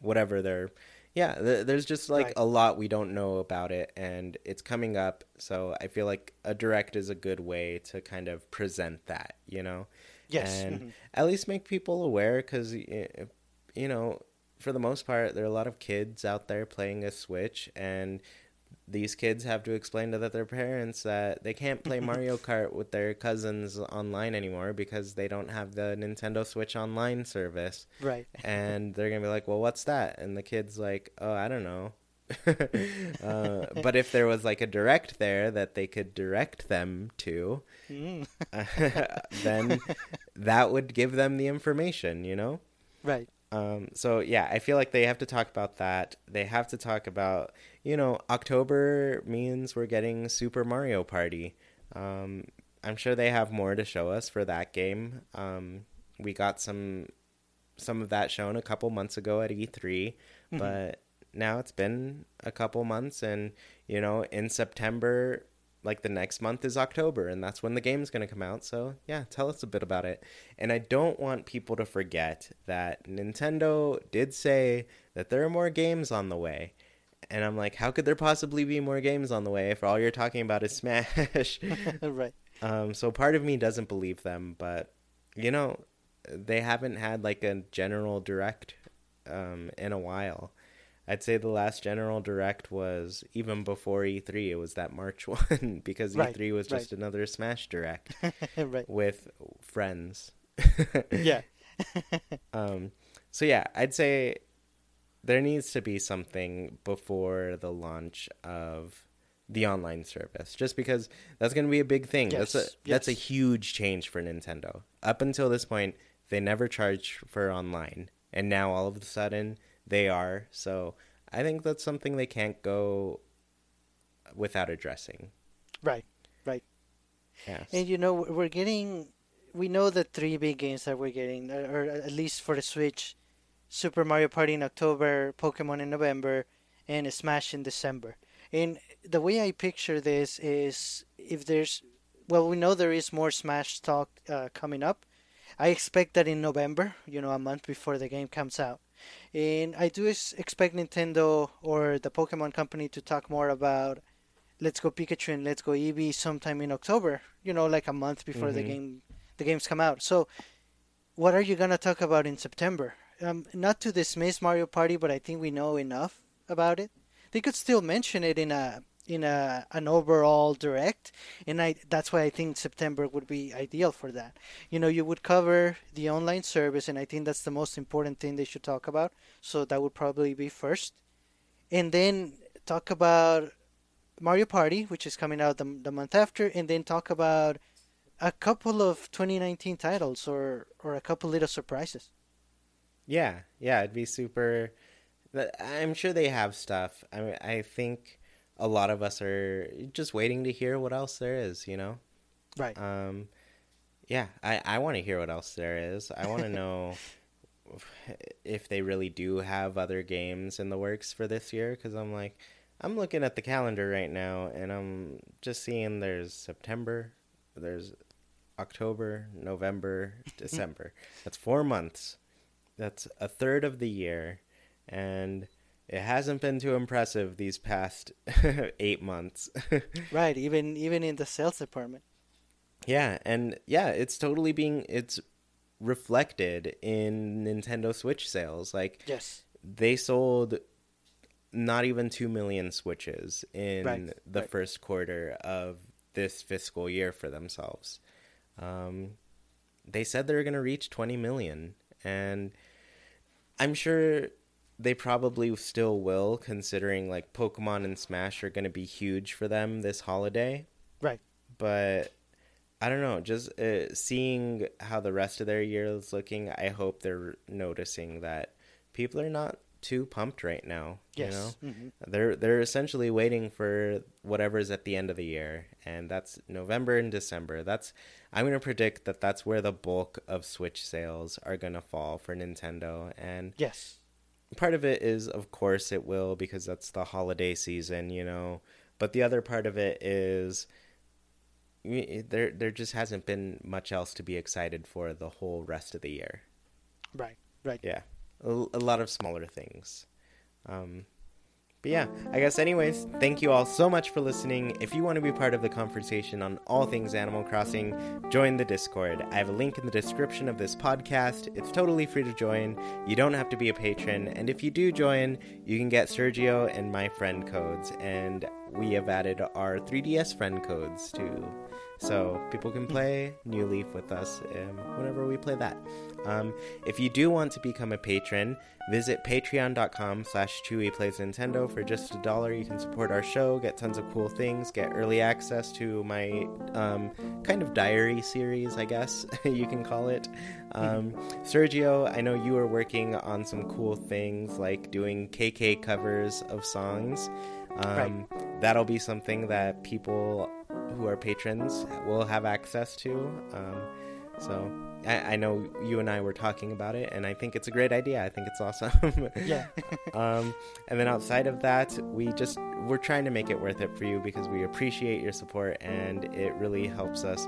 whatever they're yeah th- there's just like Right. a lot we don't know about it and it's coming up so i feel like a direct is a good way to kind of present that you know Yes. and mhm. at least make people aware because you know for the most part there are a lot of kids out there playing a switch and these kids have to explain to their parents that they can't play Mario Kart with their cousins online anymore because they don't have the Nintendo Switch online service Right. and they're gonna be like, "Well, what's that?" And the kid's like, "Oh, I don't know." uh, but if there was like a direct there that they could direct them to, Mm. then that would give them the information, you know. Right. Um, so yeah, I feel like they have to talk about that. They have to talk about, you know, October means we're getting Super Mario Party. Um, I'm sure they have more to show us for that game. Um, we got some some of that shown a couple months ago at E3, but now it's been a couple months, and you know, in September, like the next month is October, and that's when the game's going to come out. So, yeah, tell us a bit about it. And I don't want people to forget that Nintendo did say that there are more games on the way. And I'm like, how could there possibly be more games on the way if all you're talking about is Smash? right. um, so part of me doesn't believe them, but you know, they haven't had like a general direct um, in a while. I'd say the last general direct was even before E3. It was that March one because Right, E3 was just right. another Smash direct right. with friends. Yeah. Um, so yeah, I'd say there needs to be something before the launch of the online service, just because that's going to be a big thing. that's a Yes, that's a huge change for Nintendo. Up until this point, they never charged for online, and now all of a sudden they are. So I think that's something they can't go without addressing. Right. Right. Yes. And you know, we're getting, we know the three big games that we're getting, or at least for the Switch, Super Mario Party in October, Pokemon in November, and Smash in December. And the way I picture this is if there's, well, we know there is more Smash talk uh, coming up. I expect that in November, you know, a month before the game comes out. And I do expect Nintendo or the Pokemon company to talk more about Let's Go Pikachu and Let's Go Eevee sometime in October. You know, like a month before the Mhm. game the games come out. So, what are you gonna talk about in September? Um, not to dismiss Mario Party, but I think we know enough about it. They could still mention it in a in a an overall direct, and I that's why I think September would be ideal for that. You know, you would cover the online service, and I think that's the most important thing they should talk about. So that would probably be first, and then talk about Mario Party, which is coming out the, the month after, and then talk about a couple of 2019 titles or or a couple little surprises. Yeah, yeah, it'd be super. I'm sure they have stuff. I mean, I think a lot of us are just waiting to hear what else there is. You know, Right. um, yeah, I I want to hear what else there is. I want to know if they really do have other games in the works for this year because I'm like, I'm looking at the calendar right now and I'm just seeing there's September, there's October, November, December. That's four months. That's a third of the year, and it hasn't been too impressive these past eight months. Right. Even even in the sales department. yeah, and yeah, it's totally being it's reflected in Nintendo Switch sales. Like Yes. they sold not even 2 million switches in Right, the right. first quarter of this fiscal year for themselves. Um, they said they were going to reach 20 million, and I'm sure they probably still will, considering like Pokemon and Smash are going to be huge for them this holiday. Right. But I don't know, just uh, seeing how the rest of their year is looking, I hope they're noticing that people are not too pumped right now. Yes. You know, Mhm. they're they're essentially waiting for whatever's at the end of the year, and that's November and December. That's I'm gonna predict that that's where the bulk of Switch sales are gonna fall for Nintendo, and Yes. part of it is of course it will because that's the holiday season you know but the other part of it is there there just hasn't been much else to be excited for the whole rest of the year Right. Right. yeah a, lot of smaller things. Um, but yeah, I guess, anyways, thank you all so much for listening. If you want to be part of the conversation on all things Animal Crossing, join the Discord. I have a link in the description of this podcast. It's totally free to join. You don't have to be a patron. And if you do join, you can get Sergio and my friend codes. And we have added our 3DS friend codes too. So people can play New Leaf with us um, whenever we play that. Um, if you do want to become a patron, visit patreon.com slash Chewy Plays Nintendo. For just a dollar, you can support our show, get tons of cool things, get early access to my um, kind of diary series, I guess you can call it. Um, Sergio, I know you are working on some cool things like doing KK covers of songs. Um, right. That'll be something that people who are patrons will have access to. Um, so I, I, know you and I were talking about it, and I think it's a great idea. I think it's awesome. yeah. um, and then outside of that, we just we're trying to make it worth it for you because we appreciate your support, and it really helps us,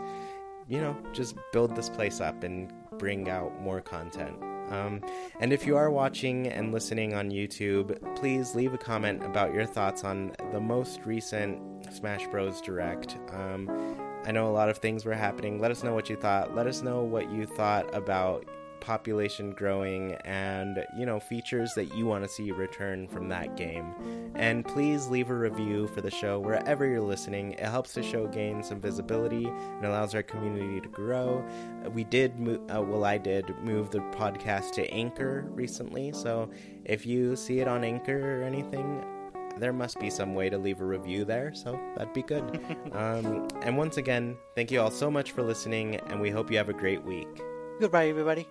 you know, just build this place up and bring out more content. Um, and if you are watching and listening on YouTube, please leave a comment about your thoughts on the most recent Smash Bros. Direct. Um, I know a lot of things were happening. Let us know what you thought. Let us know what you thought about population growing and you know features that you want to see return from that game and please leave a review for the show wherever you're listening it helps the show gain some visibility and allows our community to grow we did move uh, well i did move the podcast to anchor recently so if you see it on anchor or anything there must be some way to leave a review there, so that'd be good. um, and once again, thank you all so much for listening, and we hope you have a great week. Goodbye, everybody.